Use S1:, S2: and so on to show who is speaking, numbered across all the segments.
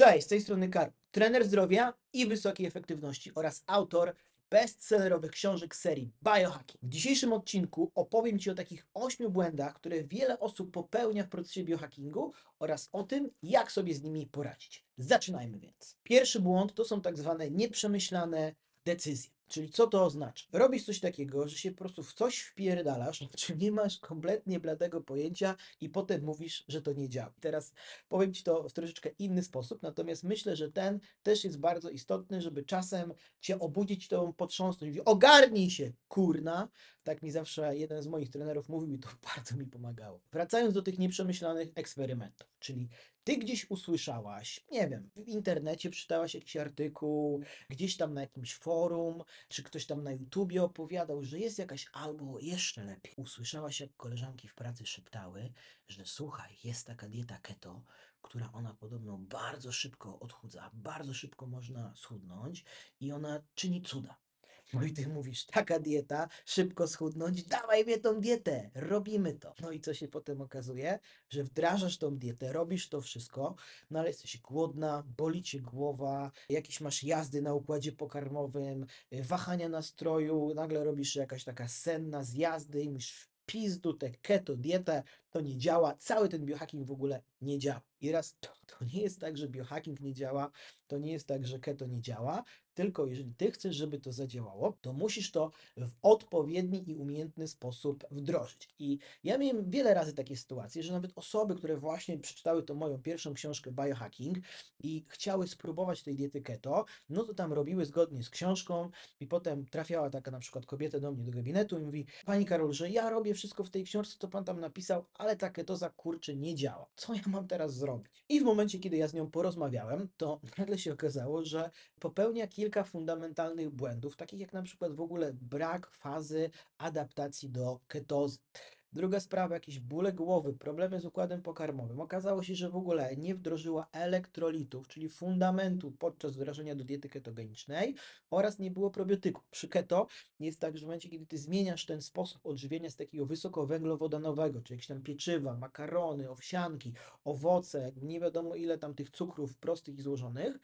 S1: Cześć, z tej strony Karol, trener zdrowia i wysokiej efektywności oraz autor bestsellerowych książek serii Biohacking. W dzisiejszym odcinku opowiem Ci o takich ośmiu błędach, które wiele osób popełnia w procesie biohackingu oraz o tym, jak sobie z nimi poradzić. Zaczynajmy więc. Pierwszy błąd to są tak zwane nieprzemyślane decyzje. Czyli co to oznacza? Robisz coś takiego, że się po prostu w coś wpierdalasz, czy nie masz kompletnie bladego pojęcia i potem mówisz, że to nie działa. Teraz powiem Ci to w troszeczkę inny sposób, natomiast myślę, że ten też jest bardzo istotny, żeby czasem Cię obudzić tą potrząsność. Mówi, ogarnij się, kurna. Tak mi zawsze jeden z moich trenerów mówił i to bardzo mi pomagało. Wracając do tych nieprzemyślanych eksperymentów, czyli Ty gdzieś usłyszałaś, nie wiem, w internecie przeczytałaś jakiś artykuł, gdzieś tam na jakimś forum, czy ktoś tam na YouTubie opowiadał, że jest jakaś, albo jeszcze lepiej, usłyszałaś, jak koleżanki w pracy szeptały, że słuchaj, jest taka dieta keto, która ona podobno bardzo szybko odchudza, bardzo szybko można schudnąć i ona czyni cuda. No i ty mówisz, taka dieta, szybko schudnąć, dawaj mnie tą dietę, robimy to. No i co się potem okazuje? Że wdrażasz tą dietę, robisz to wszystko, no ale jesteś głodna, boli cię głowa, jakieś masz jazdy na układzie pokarmowym, y, wahania nastroju, nagle robisz jakaś taka senna z jazdy i mówisz, pizdu, tę keto dietę, to nie działa, cały ten biohacking w ogóle nie działa. I raz to, to nie jest tak, że biohacking nie działa, to nie jest tak, że keto nie działa, tylko jeżeli ty chcesz, żeby to zadziałało, to musisz to w odpowiedni i umiejętny sposób wdrożyć. I ja miałem wiele razy takie sytuacje, że nawet osoby, które właśnie przeczytały tą moją pierwszą książkę Biohacking i chciały spróbować tej diety keto, no to tam robiły zgodnie z książką i potem trafiała taka na przykład kobieta do mnie do gabinetu i mówi, Pani Karol, że ja robię wszystko w tej książce, co Pan tam napisał, ale ta ketoza kurczę nie działa. Co ja mam teraz zrobić? I w momencie, kiedy ja z nią porozmawiałem, to nagle się okazało, że popełnia kilka fundamentalnych błędów, takich jak na przykład w ogóle brak fazy adaptacji do ketozy. Druga sprawa, jakieś bóle głowy, problemy z układem pokarmowym. Okazało się, że w ogóle nie wdrożyła elektrolitów, czyli fundamentu podczas wdrażania do diety ketogenicznej oraz nie było probiotyków. Przy keto jest tak, że w momencie, kiedy ty zmieniasz ten sposób odżywienia z takiego wysokowęglowodanowego, czyli jakieś tam pieczywa, makarony, owsianki, owoce, nie wiadomo ile tam tych cukrów prostych i złożonych,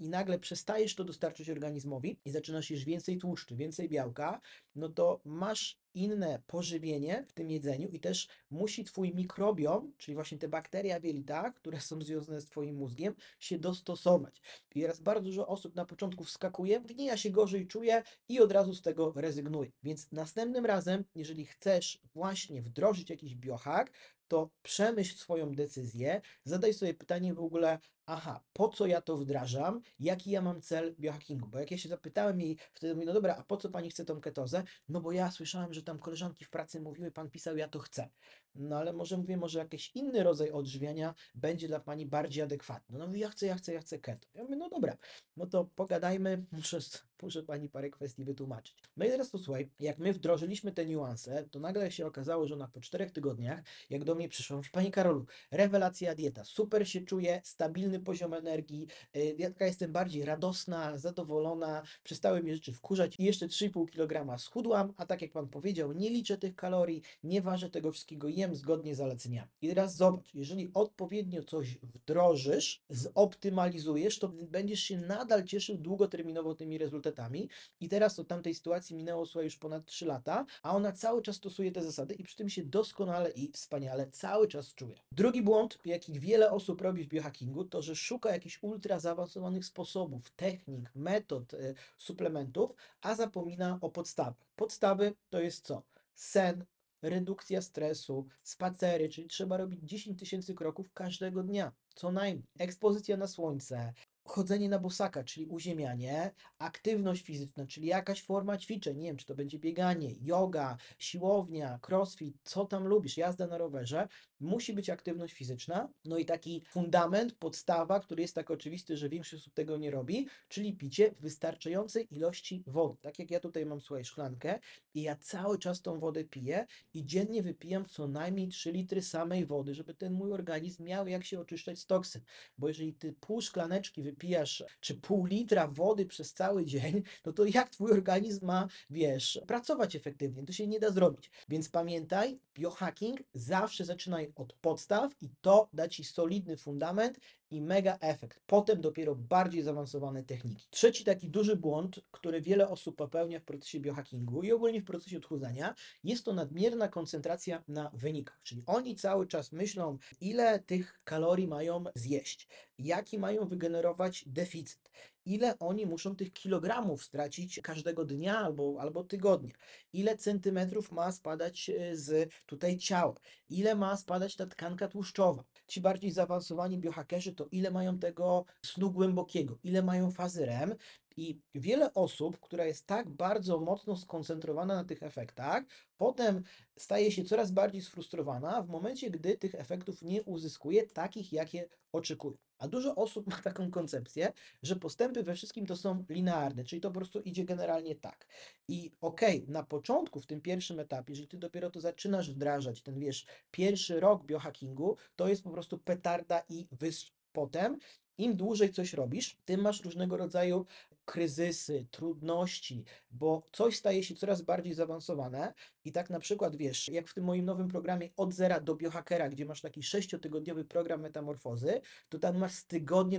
S1: i nagle przestajesz to dostarczać organizmowi i zaczynasz jeść więcej tłuszczy, więcej białka, no to masz inne pożywienie w tym jedzeniu i też musi twój mikrobiom, czyli właśnie te bakteria w jelitach, które są związane z twoim mózgiem, się dostosować. I teraz bardzo dużo osób na początku wskakuje, nie, ja się gorzej czuję i od razu z tego rezygnuje. Więc następnym razem, jeżeli chcesz właśnie wdrożyć jakiś biohack, to przemyśl swoją decyzję, zadaj sobie pytanie w ogóle, aha, po co ja to wdrażam, jaki ja mam cel biohackingu, bo jak ja się zapytałem jej, wtedy mówi, no dobra, a po co pani chce tą ketozę? No bo ja słyszałem, że tam koleżanki w pracy mówiły, pan pisał, ja to chcę. No ale może mówię, może jakiś inny rodzaj odżywiania będzie dla pani bardziej adekwatny. No ja chcę, ja chcę, ja chcę keto. Ja mówię, no dobra, no to pogadajmy, muszę, muszę pani parę kwestii wytłumaczyć. No i teraz posłuchaj, jak my wdrożyliśmy te niuanse, to nagle się okazało, że ona po czterech tygodniach, jak do mnie przyszła, mówi, pani Karolu, rewelacja dieta, super się czuję, stabilny poziom energii, yy, ja jestem bardziej radosna, zadowolona, przestały mnie rzeczy wkurzać i jeszcze 3,5 kg schudłam, a tak jak pan powiedział, nie liczę tych kalorii, nie ważę tego wszystkiego, jem zgodnie z zaleceniami. I teraz zobacz, jeżeli odpowiednio coś wdrożysz, zoptymalizujesz, to będziesz się nadal cieszył długoterminowo tymi rezultatami. I teraz od tamtej sytuacji minęło słuchaj, już ponad 3 lata, a ona cały czas stosuje te zasady i przy tym się doskonale i wspaniale cały czas czuje. Drugi błąd, jaki wiele osób robi w biohackingu, to że szuka jakichś ultra zaawansowanych sposobów, technik, metod, y, suplementów, a zapomina o podstawach. Podstawy to jest co? Sen, redukcja stresu, spacery, czyli trzeba robić 10 tysięcy kroków każdego dnia, co najmniej. Ekspozycja na słońce, chodzenie na bosaka, czyli uziemianie, aktywność fizyczna, czyli jakaś forma ćwiczeń, nie wiem, czy to będzie bieganie, yoga, siłownia, crossfit, co tam lubisz, jazda na rowerze, musi być aktywność fizyczna, no i taki fundament, podstawa, który jest tak oczywisty, że większość osób tego nie robi, czyli picie wystarczającej ilości wody. Tak jak ja tutaj mam, słuchaj, szklankę i ja cały czas tą wodę piję i dziennie wypijam co najmniej 3 litry samej wody, żeby ten mój organizm miał jak się oczyszczać z toksyn, bo jeżeli ty pół szklaneczki wypijasz, czy pół litra wody przez cały dzień, no to jak twój organizm ma, wiesz, pracować efektywnie? To się nie da zrobić. Więc pamiętaj, biohacking zawsze zaczynaj od podstaw i to da ci solidny fundament i mega efekt. Potem dopiero bardziej zaawansowane techniki. Trzeci taki duży błąd, który wiele osób popełnia w procesie biohackingu i ogólnie w procesie odchudzania, jest to nadmierna koncentracja na wynikach. Czyli oni cały czas myślą, ile tych kalorii mają zjeść, jaki mają wygenerować deficyt, ile oni muszą tych kilogramów stracić każdego dnia albo, albo tygodnia, ile centymetrów ma spadać e, z tutaj ciała, ile ma spadać ta tkanka tłuszczowa. Ci bardziej zaawansowani biohackerzy to ile mają tego snu głębokiego, ile mają fazy REM i wiele osób, która jest tak bardzo mocno skoncentrowana na tych efektach, potem staje się coraz bardziej sfrustrowana w momencie, gdy tych efektów nie uzyskuje takich, jakie oczekuje. A dużo osób ma taką koncepcję, że postępy we wszystkim to są linearne, czyli to po prostu idzie generalnie tak. I okej, na początku, w tym pierwszym etapie, jeżeli ty dopiero to zaczynasz wdrażać, ten wiesz, pierwszy rok biohackingu, to jest po prostu petarda i wyż potem. Im dłużej coś robisz, tym masz różnego rodzaju kryzysy, trudności, bo coś staje się coraz bardziej zaawansowane i tak na przykład wiesz, jak w tym moim nowym programie od zera do biohackera, gdzie masz taki sześciotygodniowy program metamorfozy, to tam masz z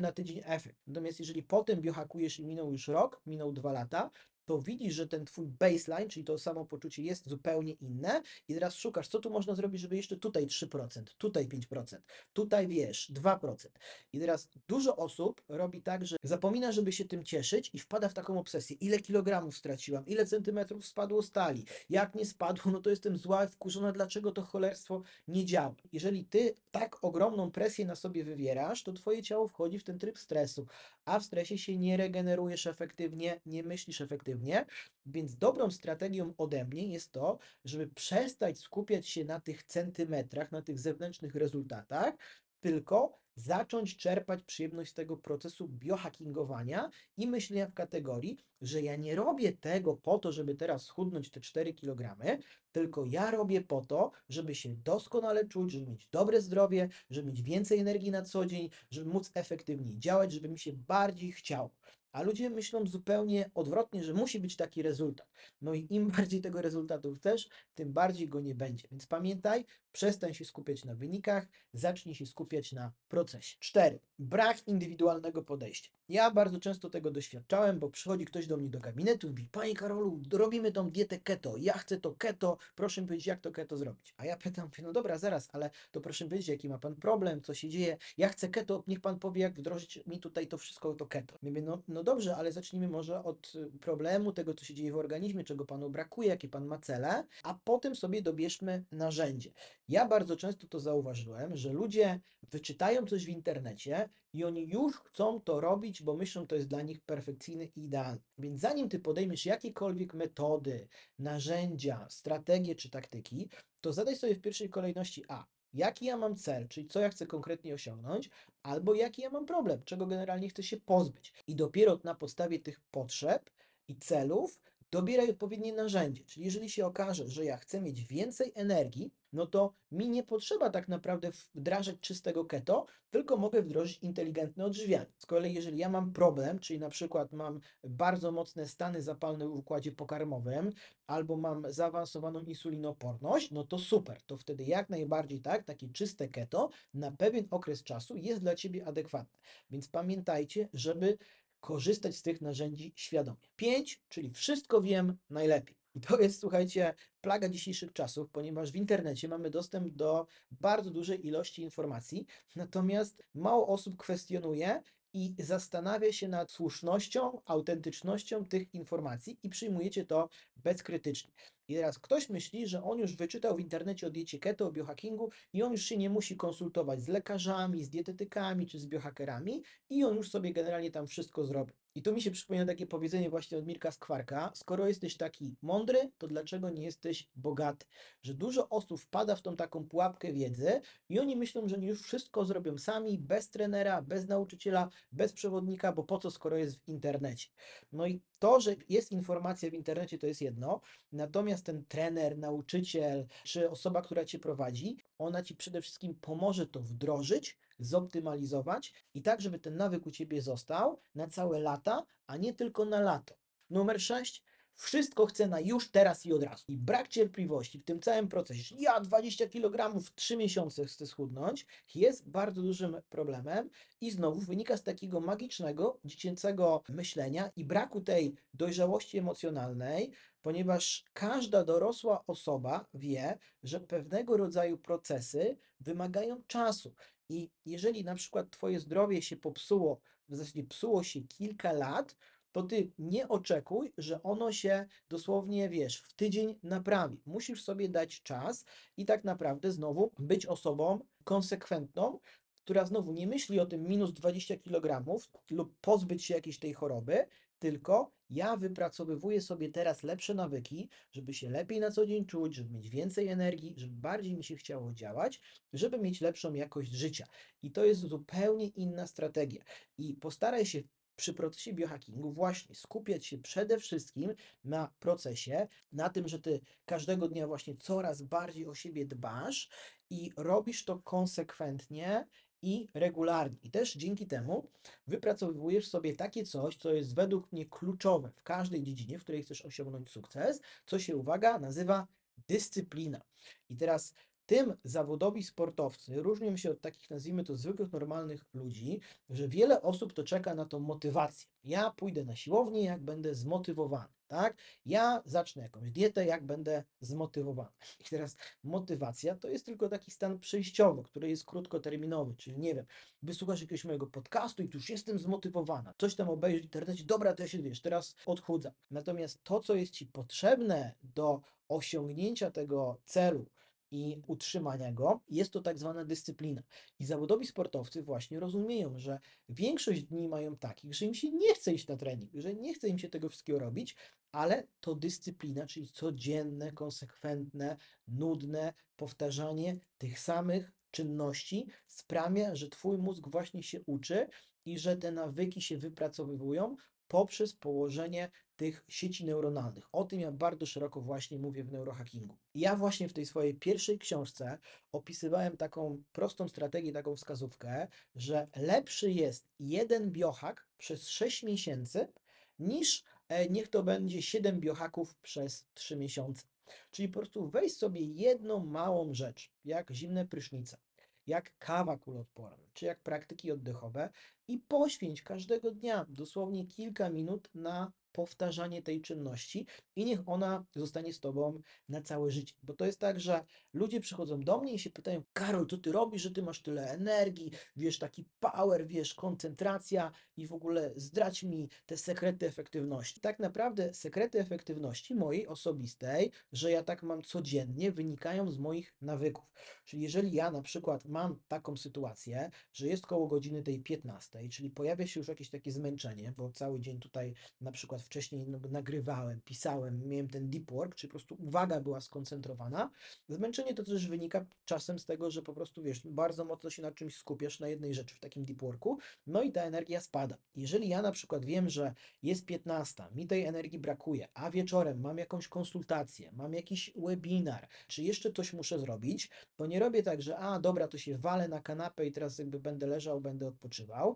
S1: na tydzień efekt. Natomiast jeżeli potem biohakujesz i minął już rok, minął dwa lata, to widzisz, że ten twój baseline, czyli to samopoczucie jest zupełnie inne i teraz szukasz, co tu można zrobić, żeby jeszcze tutaj 3%, tutaj 5%, tutaj wiesz, 2%. I teraz dużo osób robi tak, że zapomina, żeby się tym cieszyć i wpada w taką obsesję. Ile kilogramów straciłam, ile centymetrów spadło stali, jak nie spadło, no to jestem zła, wkurzona, dlaczego to cholerstwo nie działa. Jeżeli ty tak ogromną presję na sobie wywierasz, to twoje ciało wchodzi w ten tryb stresu, a w stresie się nie regenerujesz efektywnie, nie myślisz efektywnie, więc dobrą strategią ode mnie jest to, żeby przestać skupiać się na tych centymetrach, na tych zewnętrznych rezultatach, tylko zacząć czerpać przyjemność z tego procesu biohackingowania i myślenia w kategorii, że ja nie robię tego po to, żeby teraz schudnąć te 4 kg, tylko ja robię po to, żeby się doskonale czuć, żeby mieć dobre zdrowie, żeby mieć więcej energii na co dzień, żeby móc efektywniej działać, żeby mi się bardziej chciało. A ludzie myślą zupełnie odwrotnie, że musi być taki rezultat. No i im bardziej tego rezultatu chcesz, tym bardziej go nie będzie. Więc pamiętaj, przestań się skupiać na wynikach, zacznij się skupiać na procesie. 4. Brak indywidualnego podejścia. Ja bardzo często tego doświadczałem, bo przychodzi ktoś do mnie do gabinetu i mówi: Panie Karolu, robimy tą dietę keto, ja chcę to keto, proszę mi powiedzieć, jak to keto zrobić. A ja pytam, no dobra, zaraz, ale to proszę mi powiedzieć, jaki ma pan problem, co się dzieje. Ja chcę keto, niech pan powie, jak wdrożyć mi tutaj to wszystko, to keto. Mówię, no, no dobrze, ale zacznijmy może od y, problemu, tego, co się dzieje w organizmie, czego panu brakuje, jakie pan ma cele, a potem sobie dobierzmy narzędzie. Ja bardzo często to zauważyłem, że ludzie wyczytają coś w internecie i oni już chcą to robić, bo myślą, to jest dla nich perfekcyjne i idealne. Więc zanim ty podejmiesz jakiekolwiek metody, narzędzia, strategie czy taktyki, to zadaj sobie w pierwszej kolejności A. Jaki ja mam cel, czyli co ja chcę konkretnie osiągnąć, albo jaki ja mam problem, czego generalnie chcę się pozbyć. I dopiero na podstawie tych potrzeb i celów dobieraj odpowiednie narzędzie. Czyli jeżeli się okaże, że ja chcę mieć więcej energii, no to mi nie potrzeba tak naprawdę wdrażać czystego keto, tylko mogę wdrożyć inteligentne odżywianie. Z kolei jeżeli ja mam problem, czyli na przykład mam bardzo mocne stany zapalne w układzie pokarmowym, albo mam zaawansowaną insulinoporność, no to super, to wtedy jak najbardziej tak, takie czyste keto na pewien okres czasu jest dla Ciebie adekwatne. Więc pamiętajcie, żeby korzystać z tych narzędzi świadomie. 5, czyli wszystko wiem najlepiej. I to jest, słuchajcie, plaga dzisiejszych czasów, ponieważ w internecie mamy dostęp do bardzo dużej ilości informacji, natomiast mało osób kwestionuje i zastanawia się nad słusznością, autentycznością tych informacji i przyjmujecie to bezkrytycznie. I teraz ktoś myśli, że on już wyczytał w internecie o diecie keto, o biohackingu i on już się nie musi konsultować z lekarzami, z dietetykami czy z biohackerami i on już sobie generalnie tam wszystko zrobi. I tu mi się przypomina takie powiedzenie właśnie od Mirka Skwarka, skoro jesteś taki mądry, to dlaczego nie jesteś bogaty? Że dużo osób wpada w tą taką pułapkę wiedzy i oni myślą, że już wszystko zrobią sami, bez trenera, bez nauczyciela, bez przewodnika, bo po co, skoro jest w internecie? No i to, że jest informacja w internecie, to jest jedno, natomiast ten trener, nauczyciel czy osoba, która cię prowadzi, ona ci przede wszystkim pomoże to wdrożyć, zoptymalizować i tak, żeby ten nawyk u ciebie został na całe lata, a nie tylko na lato. Numer 6. wszystko chce na już, teraz i od razu. I brak cierpliwości w tym całym procesie, ja 20 kg w 3 miesiące chcę schudnąć, jest bardzo dużym problemem i znowu wynika z takiego magicznego, dziecięcego myślenia i braku tej dojrzałości emocjonalnej, ponieważ każda dorosła osoba wie, że pewnego rodzaju procesy wymagają czasu. I jeżeli na przykład Twoje zdrowie się popsuło, w zasadzie psuło się kilka lat, to Ty nie oczekuj, że ono się dosłownie, wiesz, w tydzień naprawi. Musisz sobie dać czas i tak naprawdę znowu być osobą konsekwentną, która znowu nie myśli o tym minus 20 kg lub pozbyć się jakiejś tej choroby, tylko ja wypracowywuję sobie teraz lepsze nawyki, żeby się lepiej na co dzień czuć, żeby mieć więcej energii, żeby bardziej mi się chciało działać, żeby mieć lepszą jakość życia. I to jest zupełnie inna strategia. I postaraj się przy procesie biohackingu właśnie skupiać się przede wszystkim na procesie, na tym, że ty każdego dnia właśnie coraz bardziej o siebie dbasz i robisz to konsekwentnie i regularnie. I też dzięki temu wypracowujesz sobie takie coś, co jest według mnie kluczowe w każdej dziedzinie, w której chcesz osiągnąć sukces, co się, uwaga, nazywa dyscyplina. I teraz tym zawodowi sportowcy różnią się od takich, nazwijmy to, zwykłych, normalnych ludzi, że wiele osób to czeka na tą motywację. Ja pójdę na siłownię, jak będę zmotywowany, tak? Ja zacznę jakąś dietę, jak będę zmotywowany. I teraz motywacja to jest tylko taki stan przejściowy, który jest krótkoterminowy, czyli nie wiem, wysłuchasz jakiegoś mojego podcastu i już jestem zmotywowana, coś tam obejrzysz w internecie, dobra, to ja się, wiesz, teraz odchudzam. Natomiast to, co jest Ci potrzebne do osiągnięcia tego celu, i utrzymania go, jest to tak zwana dyscyplina. I zawodowi sportowcy właśnie rozumieją, że większość dni mają takich, że im się nie chce iść na trening, że nie chce im się tego wszystkiego robić, ale to dyscyplina, czyli codzienne, konsekwentne, nudne powtarzanie tych samych czynności sprawia, że Twój mózg właśnie się uczy i że te nawyki się wypracowywują poprzez położenie tych sieci neuronalnych. O tym ja bardzo szeroko właśnie mówię w neurohackingu. Ja właśnie w tej swojej pierwszej książce opisywałem taką prostą strategię, taką wskazówkę, że lepszy jest jeden biohack przez 6 miesięcy niż e, niech to będzie 7 biohaków przez 3 miesiące. Czyli po prostu weź sobie jedną małą rzecz, jak zimne prysznice, jak kawa kuloodporna, czy jak praktyki oddechowe i poświęć każdego dnia dosłownie kilka minut na powtarzanie tej czynności i niech ona zostanie z tobą na całe życie. Bo to jest tak, że ludzie przychodzą do mnie i się pytają: Karol, co ty robisz, że ty masz tyle energii, wiesz, taki power, wiesz, koncentracja i w ogóle zdrać mi te sekrety efektywności. Tak naprawdę sekrety efektywności mojej osobistej, że ja tak mam codziennie, wynikają z moich nawyków. Czyli jeżeli ja na przykład mam taką sytuację, że jest koło godziny tej 15, czyli pojawia się już jakieś takie zmęczenie, bo cały dzień tutaj na przykład wcześniej nagrywałem, pisałem, miałem ten deep work, czy po prostu uwaga była skoncentrowana. Zmęczenie to też wynika czasem z tego, że po prostu wiesz, bardzo mocno się na czymś skupiasz, na jednej rzeczy w takim deep worku, no i ta energia spada. Jeżeli ja na przykład wiem, że jest 15, mi tej energii brakuje, a wieczorem mam jakąś konsultację, mam jakiś webinar, czy jeszcze coś muszę zrobić, to nie robię tak, że a dobra, to się walę na kanapę i teraz jakby będę leżał, będę odpoczywał,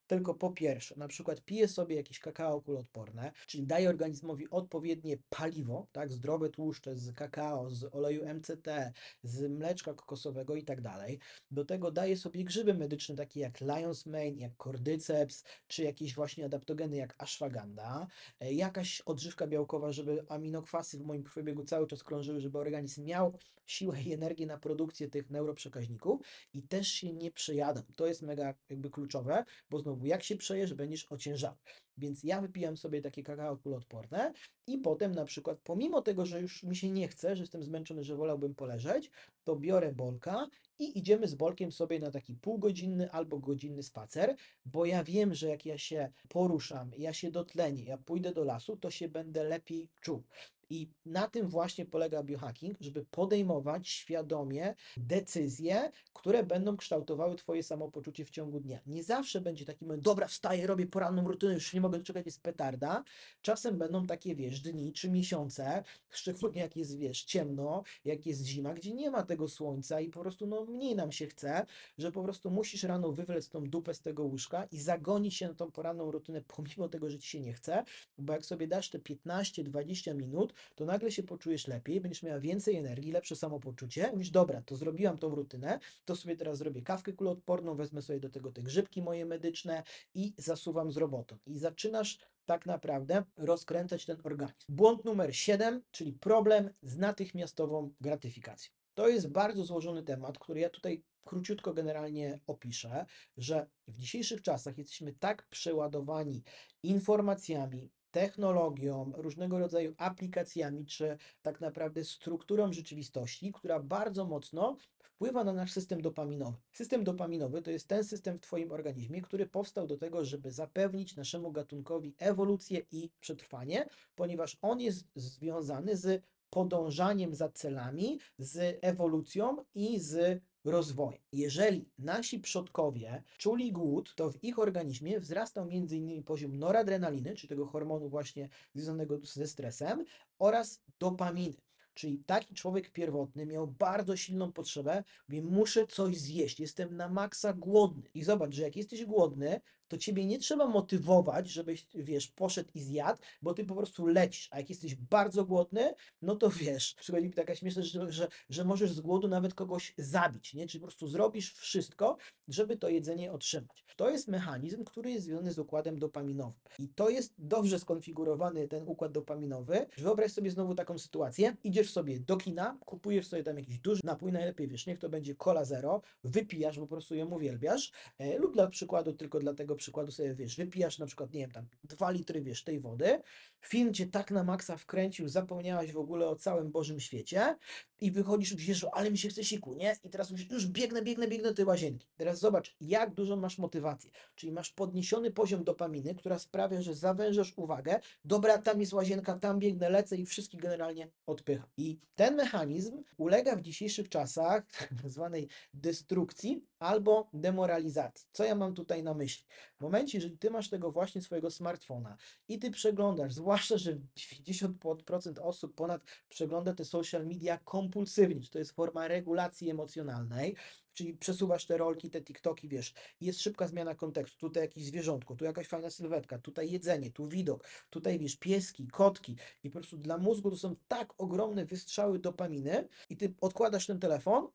S1: tylko po pierwsze, na przykład piję sobie jakieś kakao kuloodporne, czyli daję organizmowi odpowiednie paliwo, tak, zdrowe tłuszcze z kakao, z oleju MCT, z mleczka kokosowego i tak dalej. Do tego daję sobie grzyby medyczne, takie jak lion's mane, jak cordyceps, czy jakieś właśnie adaptogeny jak ashwagandha, e, jakaś odżywka białkowa, żeby aminokwasy w moim krwiobiegu cały czas krążyły, żeby organizm miał siłę i energię na produkcję tych neuroprzekaźników i też się nie przejadam. To jest mega jakby kluczowe, bo znowu jak się przejesz, będziesz ociężały. Więc ja wypijam sobie takie kakao kuloodporne i potem na przykład, pomimo tego, że już mi się nie chce, że jestem zmęczony, że wolałbym poleżeć, to biorę bolka i idziemy z bolkiem sobie na taki półgodzinny albo godzinny spacer, bo ja wiem, że jak ja się poruszam, ja się dotlenię, ja pójdę do lasu, to się będę lepiej czuł. I na tym właśnie polega biohacking, żeby podejmować świadomie decyzje, które będą kształtowały Twoje samopoczucie w ciągu dnia. Nie zawsze będzie taki moment, dobra, wstaję, robię poranną rutynę, już nie mogę doczekać, jest petarda. Czasem będą takie, wiesz, dni czy miesiące, szczególnie jak jest, wiesz, ciemno, jak jest zima, gdzie nie ma tego słońca i po prostu, no, mniej nam się chce, że po prostu musisz rano wywlec tą dupę z tego łóżka i zagonić się na tą poranną rutynę, pomimo tego, że ci się nie chce, bo jak sobie dasz te 15-20 minut, to nagle się poczujesz lepiej, będziesz miała więcej energii, lepsze samopoczucie. Mówisz, dobra, to zrobiłam tą rutynę, to sobie teraz zrobię kawkę kuloodporną, wezmę sobie do tego te grzybki moje medyczne i zasuwam z robotą. I zaczynasz tak naprawdę rozkręcać ten organizm. Błąd numer 7, czyli problem z natychmiastową gratyfikacją. To jest bardzo złożony temat, który ja tutaj króciutko generalnie opiszę, że w dzisiejszych czasach jesteśmy tak przeładowani informacjami, technologią, różnego rodzaju aplikacjami, czy tak naprawdę strukturą rzeczywistości, która bardzo mocno wpływa na nasz system dopaminowy. System dopaminowy to jest ten system w Twoim organizmie, który powstał do tego, żeby zapewnić naszemu gatunkowi ewolucję i przetrwanie, ponieważ on jest związany z podążaniem za celami, z ewolucją i z rozwojem. Jeżeli nasi przodkowie czuli głód, to w ich organizmie wzrastał m.in. poziom noradrenaliny, czyli tego hormonu właśnie związanego ze stresem, oraz dopaminy. Czyli taki człowiek pierwotny miał bardzo silną potrzebę, mówi, muszę coś zjeść, jestem na maksa głodny. I zobacz, że jak jesteś głodny, to ciebie nie trzeba motywować, żebyś, wiesz, poszedł i zjadł, bo ty po prostu lecisz. A jak jesteś bardzo głodny, no to wiesz, przychodzi mi taka śmieszna rzecz, że, że, że możesz z głodu nawet kogoś zabić, nie? Czyli po prostu zrobisz wszystko, żeby to jedzenie otrzymać. To jest mechanizm, który jest związany z układem dopaminowym. I to jest dobrze skonfigurowany ten układ dopaminowy. Wyobraź sobie znowu taką sytuację, idziesz sobie do kina, kupujesz sobie tam jakiś duży napój, najlepiej wiesz, niech to będzie Cola Zero, wypijasz, po prostu ją uwielbiasz, e, lub dla przykładu, tylko dla tego przykładu sobie, wiesz, wypijasz na przykład, nie wiem, tam dwa litry, wiesz, tej wody, film cię tak na maksa wkręcił, zapomniałaś w ogóle o całym Bożym świecie i wychodzisz, wiesz, ale mi się chce siku, nie? I teraz mówisz, już biegnę, biegnę, biegnę do tej łazienki. Teraz zobacz, jak dużo masz motywację, czyli masz podniesiony poziom dopaminy, która sprawia, że zawężasz uwagę, dobra, tam jest łazienka, tam biegnę, lecę i wszystkich generalnie odpycha. I ten mechanizm ulega w dzisiejszych czasach tak zwanej destrukcji albo demoralizacji. Co ja mam tutaj na myśli? W momencie, jeżeli ty masz tego właśnie swojego smartfona i ty przeglądasz, zwłaszcza, że 90% osób ponad przegląda te social media kompulsywnie, to jest forma regulacji emocjonalnej, czyli przesuwasz te rolki, te TikToki, wiesz, jest szybka zmiana kontekstu, tutaj jakieś zwierzątko, tu jakaś fajna sylwetka, tutaj jedzenie, tu widok, tutaj wiesz, pieski, kotki i po prostu dla mózgu to są tak ogromne wystrzały dopaminy i ty odkładasz ten telefon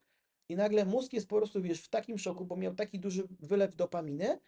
S1: i nagle mózg jest po prostu, wiesz, w takim szoku, bo miał taki duży wylew dopaminy,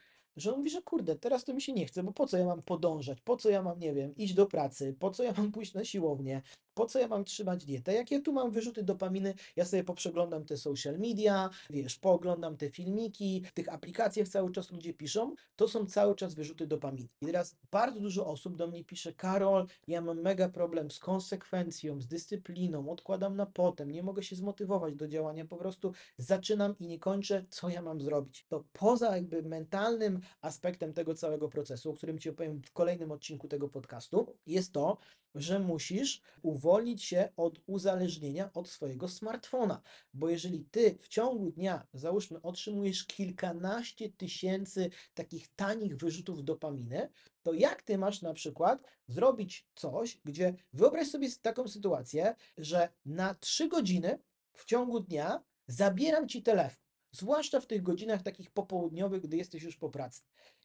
S1: że on mówi, że kurde, teraz to mi się nie chce, bo po co ja mam podążać, po co ja mam, nie wiem, iść do pracy, po co ja mam pójść na siłownię, po co ja mam trzymać dietę, jakie tu mam wyrzuty dopaminy, ja sobie poprzeglądam te social media, wiesz, pooglądam te filmiki, w tych aplikacjach cały czas ludzie piszą, to są cały czas wyrzuty dopaminy. I teraz bardzo dużo osób do mnie pisze, Karol, ja mam mega problem z konsekwencją, z dyscypliną, odkładam na potem, nie mogę się zmotywować do działania, po prostu zaczynam i nie kończę, co ja mam zrobić. To poza jakby mentalnym aspektem tego całego procesu, o którym Ci opowiem w kolejnym odcinku tego podcastu, jest to, że musisz uwolnić się od uzależnienia od swojego smartfona. Bo jeżeli ty w ciągu dnia, załóżmy, otrzymujesz kilkanaście tysięcy takich tanich wyrzutów dopaminy, to jak ty masz na przykład zrobić coś, gdzie wyobraź sobie taką sytuację, że na trzy godziny w ciągu dnia zabieram ci telefon, zwłaszcza w tych godzinach takich popołudniowych, gdy jesteś już po pracy.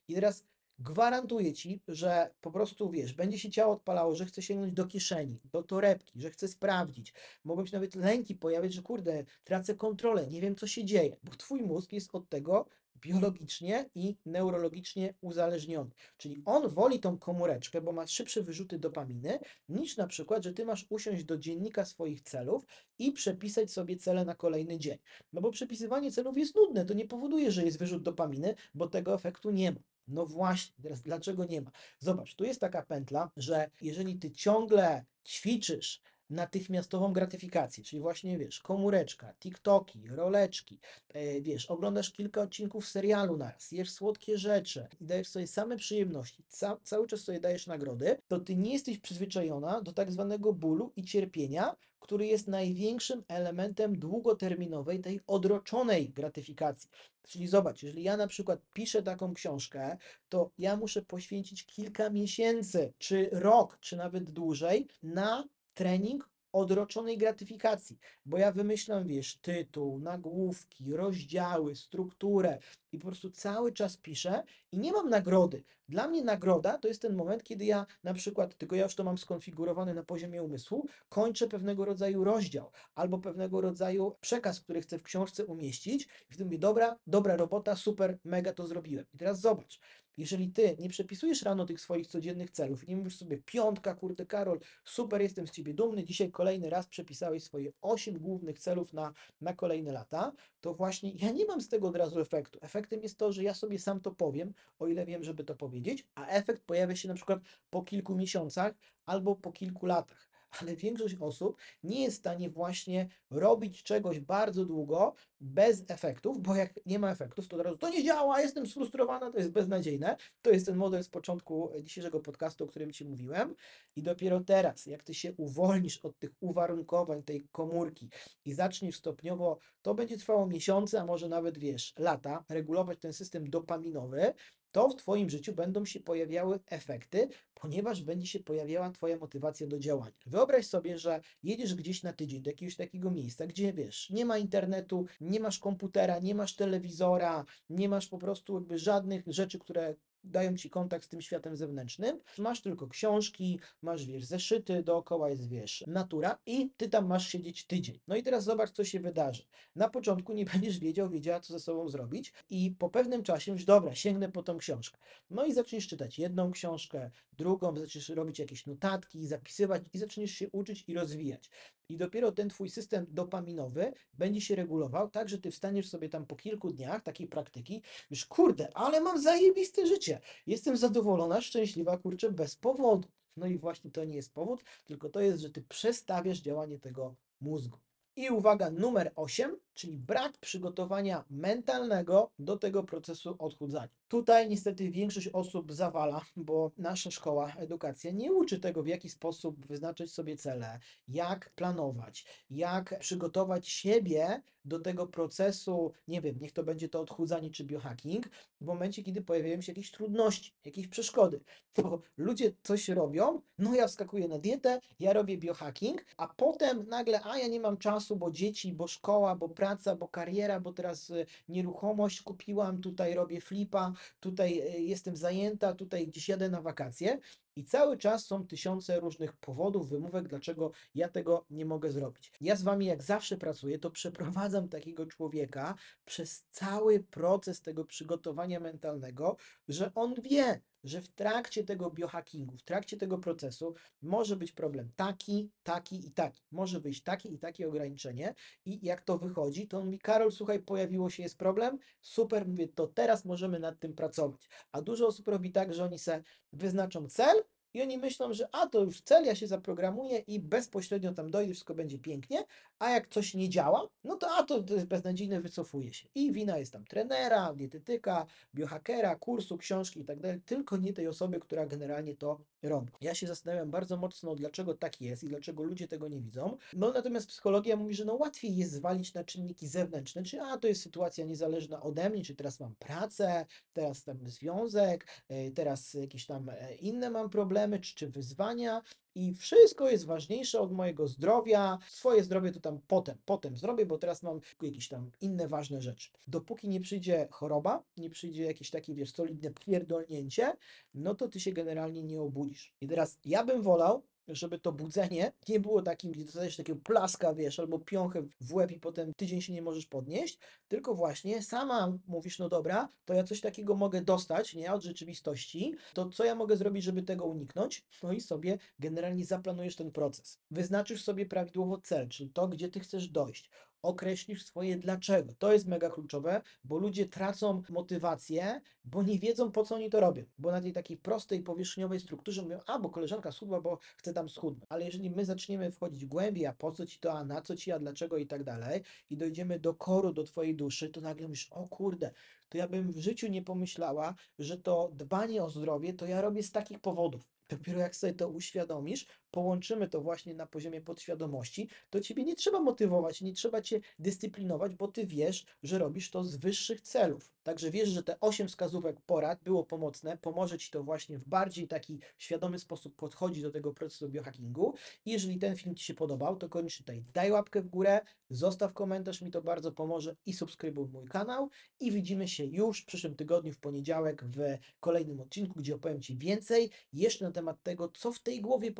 S1: I teraz Gwarantuję ci, że po prostu wiesz, będzie się ciało odpalało, że chce sięgnąć do kieszeni, do torebki, że chce sprawdzić. Mogą się nawet lęki pojawiać, że kurde, tracę kontrolę, nie wiem co się dzieje, bo twój mózg jest od tego biologicznie i neurologicznie uzależniony. Czyli on woli tą komóreczkę, bo ma szybsze wyrzuty dopaminy, niż na przykład, że ty masz usiąść do dziennika swoich celów i przepisać sobie cele na kolejny dzień. No bo przepisywanie celów jest nudne, to nie powoduje, że jest wyrzut dopaminy, bo tego efektu nie ma. No właśnie, teraz dlaczego nie ma? Zobacz, tu jest taka pętla, że jeżeli ty ciągle ćwiczysz natychmiastową gratyfikację, czyli właśnie wiesz, komóreczka, TikToki, roleczki, e, wiesz, oglądasz kilka odcinków serialu naraz, jesz słodkie rzeczy i dajesz sobie same przyjemności, ca cały czas sobie dajesz nagrody, to ty nie jesteś przyzwyczajona do tak zwanego bólu i cierpienia, który jest największym elementem długoterminowej, tej odroczonej gratyfikacji. Czyli zobacz, jeżeli ja na przykład piszę taką książkę, to ja muszę poświęcić kilka miesięcy, czy rok, czy nawet dłużej na trening odroczonej gratyfikacji, bo ja wymyślam, wiesz, tytuł, nagłówki, rozdziały, strukturę i po prostu cały czas piszę i nie mam nagrody. Dla mnie nagroda to jest ten moment, kiedy ja na przykład, tylko ja już to mam skonfigurowane na poziomie umysłu, kończę pewnego rodzaju rozdział albo pewnego rodzaju przekaz, który chcę w książce umieścić i wtedy mówię, dobra, dobra robota, super, mega to zrobiłem. I teraz zobacz, jeżeli ty nie przepisujesz rano tych swoich codziennych celów i nie mówisz sobie piątka, kurde Karol, super, jestem z ciebie dumny, dzisiaj kolejny raz przepisałeś swoje 8 głównych celów na, na kolejne lata, to właśnie ja nie mam z tego od razu efektu. Efektem jest to, że ja sobie sam to powiem, o ile wiem, żeby to powiedzieć, a efekt pojawia się na przykład po kilku miesiącach albo po kilku latach. Ale większość osób nie jest w stanie właśnie robić czegoś bardzo długo bez efektów, bo jak nie ma efektów, to od razu to nie działa, jestem sfrustrowana, to jest beznadziejne. To jest ten model z początku dzisiejszego podcastu, o którym Ci mówiłem. I dopiero teraz, jak Ty się uwolnisz od tych uwarunkowań tej komórki i zaczniesz stopniowo, to będzie trwało miesiące, a może nawet wiesz, lata, regulować ten system dopaminowy, to w Twoim życiu będą się pojawiały efekty, ponieważ będzie się pojawiała Twoja motywacja do działania. Wyobraź sobie, że jedziesz gdzieś na tydzień do jakiegoś takiego miejsca, gdzie wiesz, nie ma internetu, nie masz komputera, nie masz telewizora, nie masz po prostu jakby żadnych rzeczy, które dają ci kontakt z tym światem zewnętrznym. Masz tylko książki, masz wiesz, zeszyty, dookoła jest wiesz, natura i ty tam masz siedzieć tydzień. No i teraz zobacz, co się wydarzy. Na początku nie będziesz wiedział, wiedziała, co ze sobą zrobić, i po pewnym czasie już dobra, sięgnę po tą książkę. No i zaczniesz czytać jedną książkę, drugą, zaczniesz robić jakieś notatki, zapisywać i zaczniesz się uczyć i rozwijać. I dopiero ten twój system dopaminowy będzie się regulował, tak, że ty wstaniesz sobie tam po kilku dniach takiej praktyki, już kurde, ale mam zajebiste życie. Jestem zadowolona, szczęśliwa, kurczę, bez powodu. No i właśnie to nie jest powód, tylko to jest, że ty przestawiasz działanie tego mózgu. I uwaga numer 8, czyli brak przygotowania mentalnego do tego procesu odchudzania. Tutaj niestety większość osób zawala, bo nasza szkoła, edukacja nie uczy tego, w jaki sposób wyznaczyć sobie cele, jak planować, jak przygotować siebie do tego procesu, nie wiem, niech to będzie to odchudzanie czy biohacking, w momencie, kiedy pojawiają się jakieś trudności, jakieś przeszkody. To ludzie coś robią, no ja wskakuję na dietę, ja robię biohacking, a potem nagle, a ja nie mam czasu, bo dzieci, bo szkoła, bo praca, bo kariera, bo teraz y, nieruchomość kupiłam, tutaj robię flipa, tutaj y, jestem zajęta, tutaj gdzieś jadę na wakacje. I cały czas są tysiące różnych powodów, wymówek, dlaczego ja tego nie mogę zrobić. Ja z Wami, jak zawsze pracuję, to przeprowadzam takiego człowieka przez cały proces tego przygotowania mentalnego, że on wie, że w trakcie tego biohackingu, w trakcie tego procesu może być problem taki, taki i taki. Może wyjść takie i takie ograniczenie. I jak to wychodzi, to on mówi: Karol, słuchaj, pojawiło się, jest problem. Super, mówię, to teraz możemy nad tym pracować. A dużo osób robi tak, że oni se wyznaczą cel i oni myślą, że a to już cel, ja się zaprogramuję i bezpośrednio tam dojdę, wszystko będzie pięknie, a jak coś nie działa, no to a to, to jest beznadziejne, wycofuje się. I wina jest tam trenera, dietetyka, biohackera, kursu, książki i tak dalej, tylko nie tej osoby, która generalnie to robi. Ja się zastanawiam bardzo mocno, dlaczego tak jest i dlaczego ludzie tego nie widzą. No natomiast psychologia mówi, że no łatwiej jest zwalić na czynniki zewnętrzne, czy a to jest sytuacja niezależna ode mnie, czy teraz mam pracę, teraz tam związek, e, teraz jakieś tam e, inne mam problemy, czy, czy wyzwania i wszystko jest ważniejsze od mojego zdrowia. Swoje zdrowie to tam potem, potem zrobię, bo teraz mam jakieś tam inne ważne rzeczy. Dopóki nie przyjdzie choroba, nie przyjdzie jakieś takie, wiesz, solidne pierdolnięcie, no to ty się generalnie nie obudzisz. I teraz ja bym wolał, żeby to budzenie nie było takim, gdzie dostajesz takiego plaska, wiesz, albo piąchę w łeb i potem tydzień się nie możesz podnieść, tylko właśnie sama mówisz, no dobra, to ja coś takiego mogę dostać, nie, od rzeczywistości, to co ja mogę zrobić, żeby tego uniknąć? No i sobie generalnie zaplanujesz ten proces. Wyznaczysz sobie prawidłowo cel, czyli to, gdzie ty chcesz dojść określisz swoje dlaczego. To jest mega kluczowe, bo ludzie tracą motywację, bo nie wiedzą po co oni to robią. Bo na tej takiej prostej, powierzchniowej strukturze mówią, a bo koleżanka schudła, bo chce tam schudnąć. Ale jeżeli my zaczniemy wchodzić głębiej, a po co ci to, a na co ci, a dlaczego i tak dalej, i dojdziemy do koru, do twojej duszy, to nagle myślisz, o kurde, to ja bym w życiu nie pomyślała, że to dbanie o zdrowie to ja robię z takich powodów. Dopiero jak sobie to uświadomisz, połączymy to właśnie na poziomie podświadomości, to ciebie nie trzeba motywować, nie trzeba cię dyscyplinować, bo ty wiesz, że robisz to z wyższych celów. Także wiesz, że te 8 wskazówek porad było pomocne, pomoże ci to właśnie w bardziej taki świadomy sposób podchodzić do tego procesu biohackingu. I jeżeli ten film ci się podobał, to koniecznie tutaj daj łapkę w górę, zostaw komentarz, mi to bardzo pomoże i subskrybuj mój kanał. I widzimy się już w przyszłym tygodniu, w poniedziałek, w kolejnym odcinku, gdzie opowiem Ci więcej jeszcze na temat tego, co w tej głowie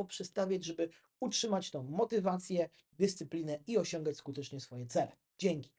S1: poprzestawiać, żeby utrzymać tą motywację, dyscyplinę i osiągać skutecznie swoje cele. Dzięki.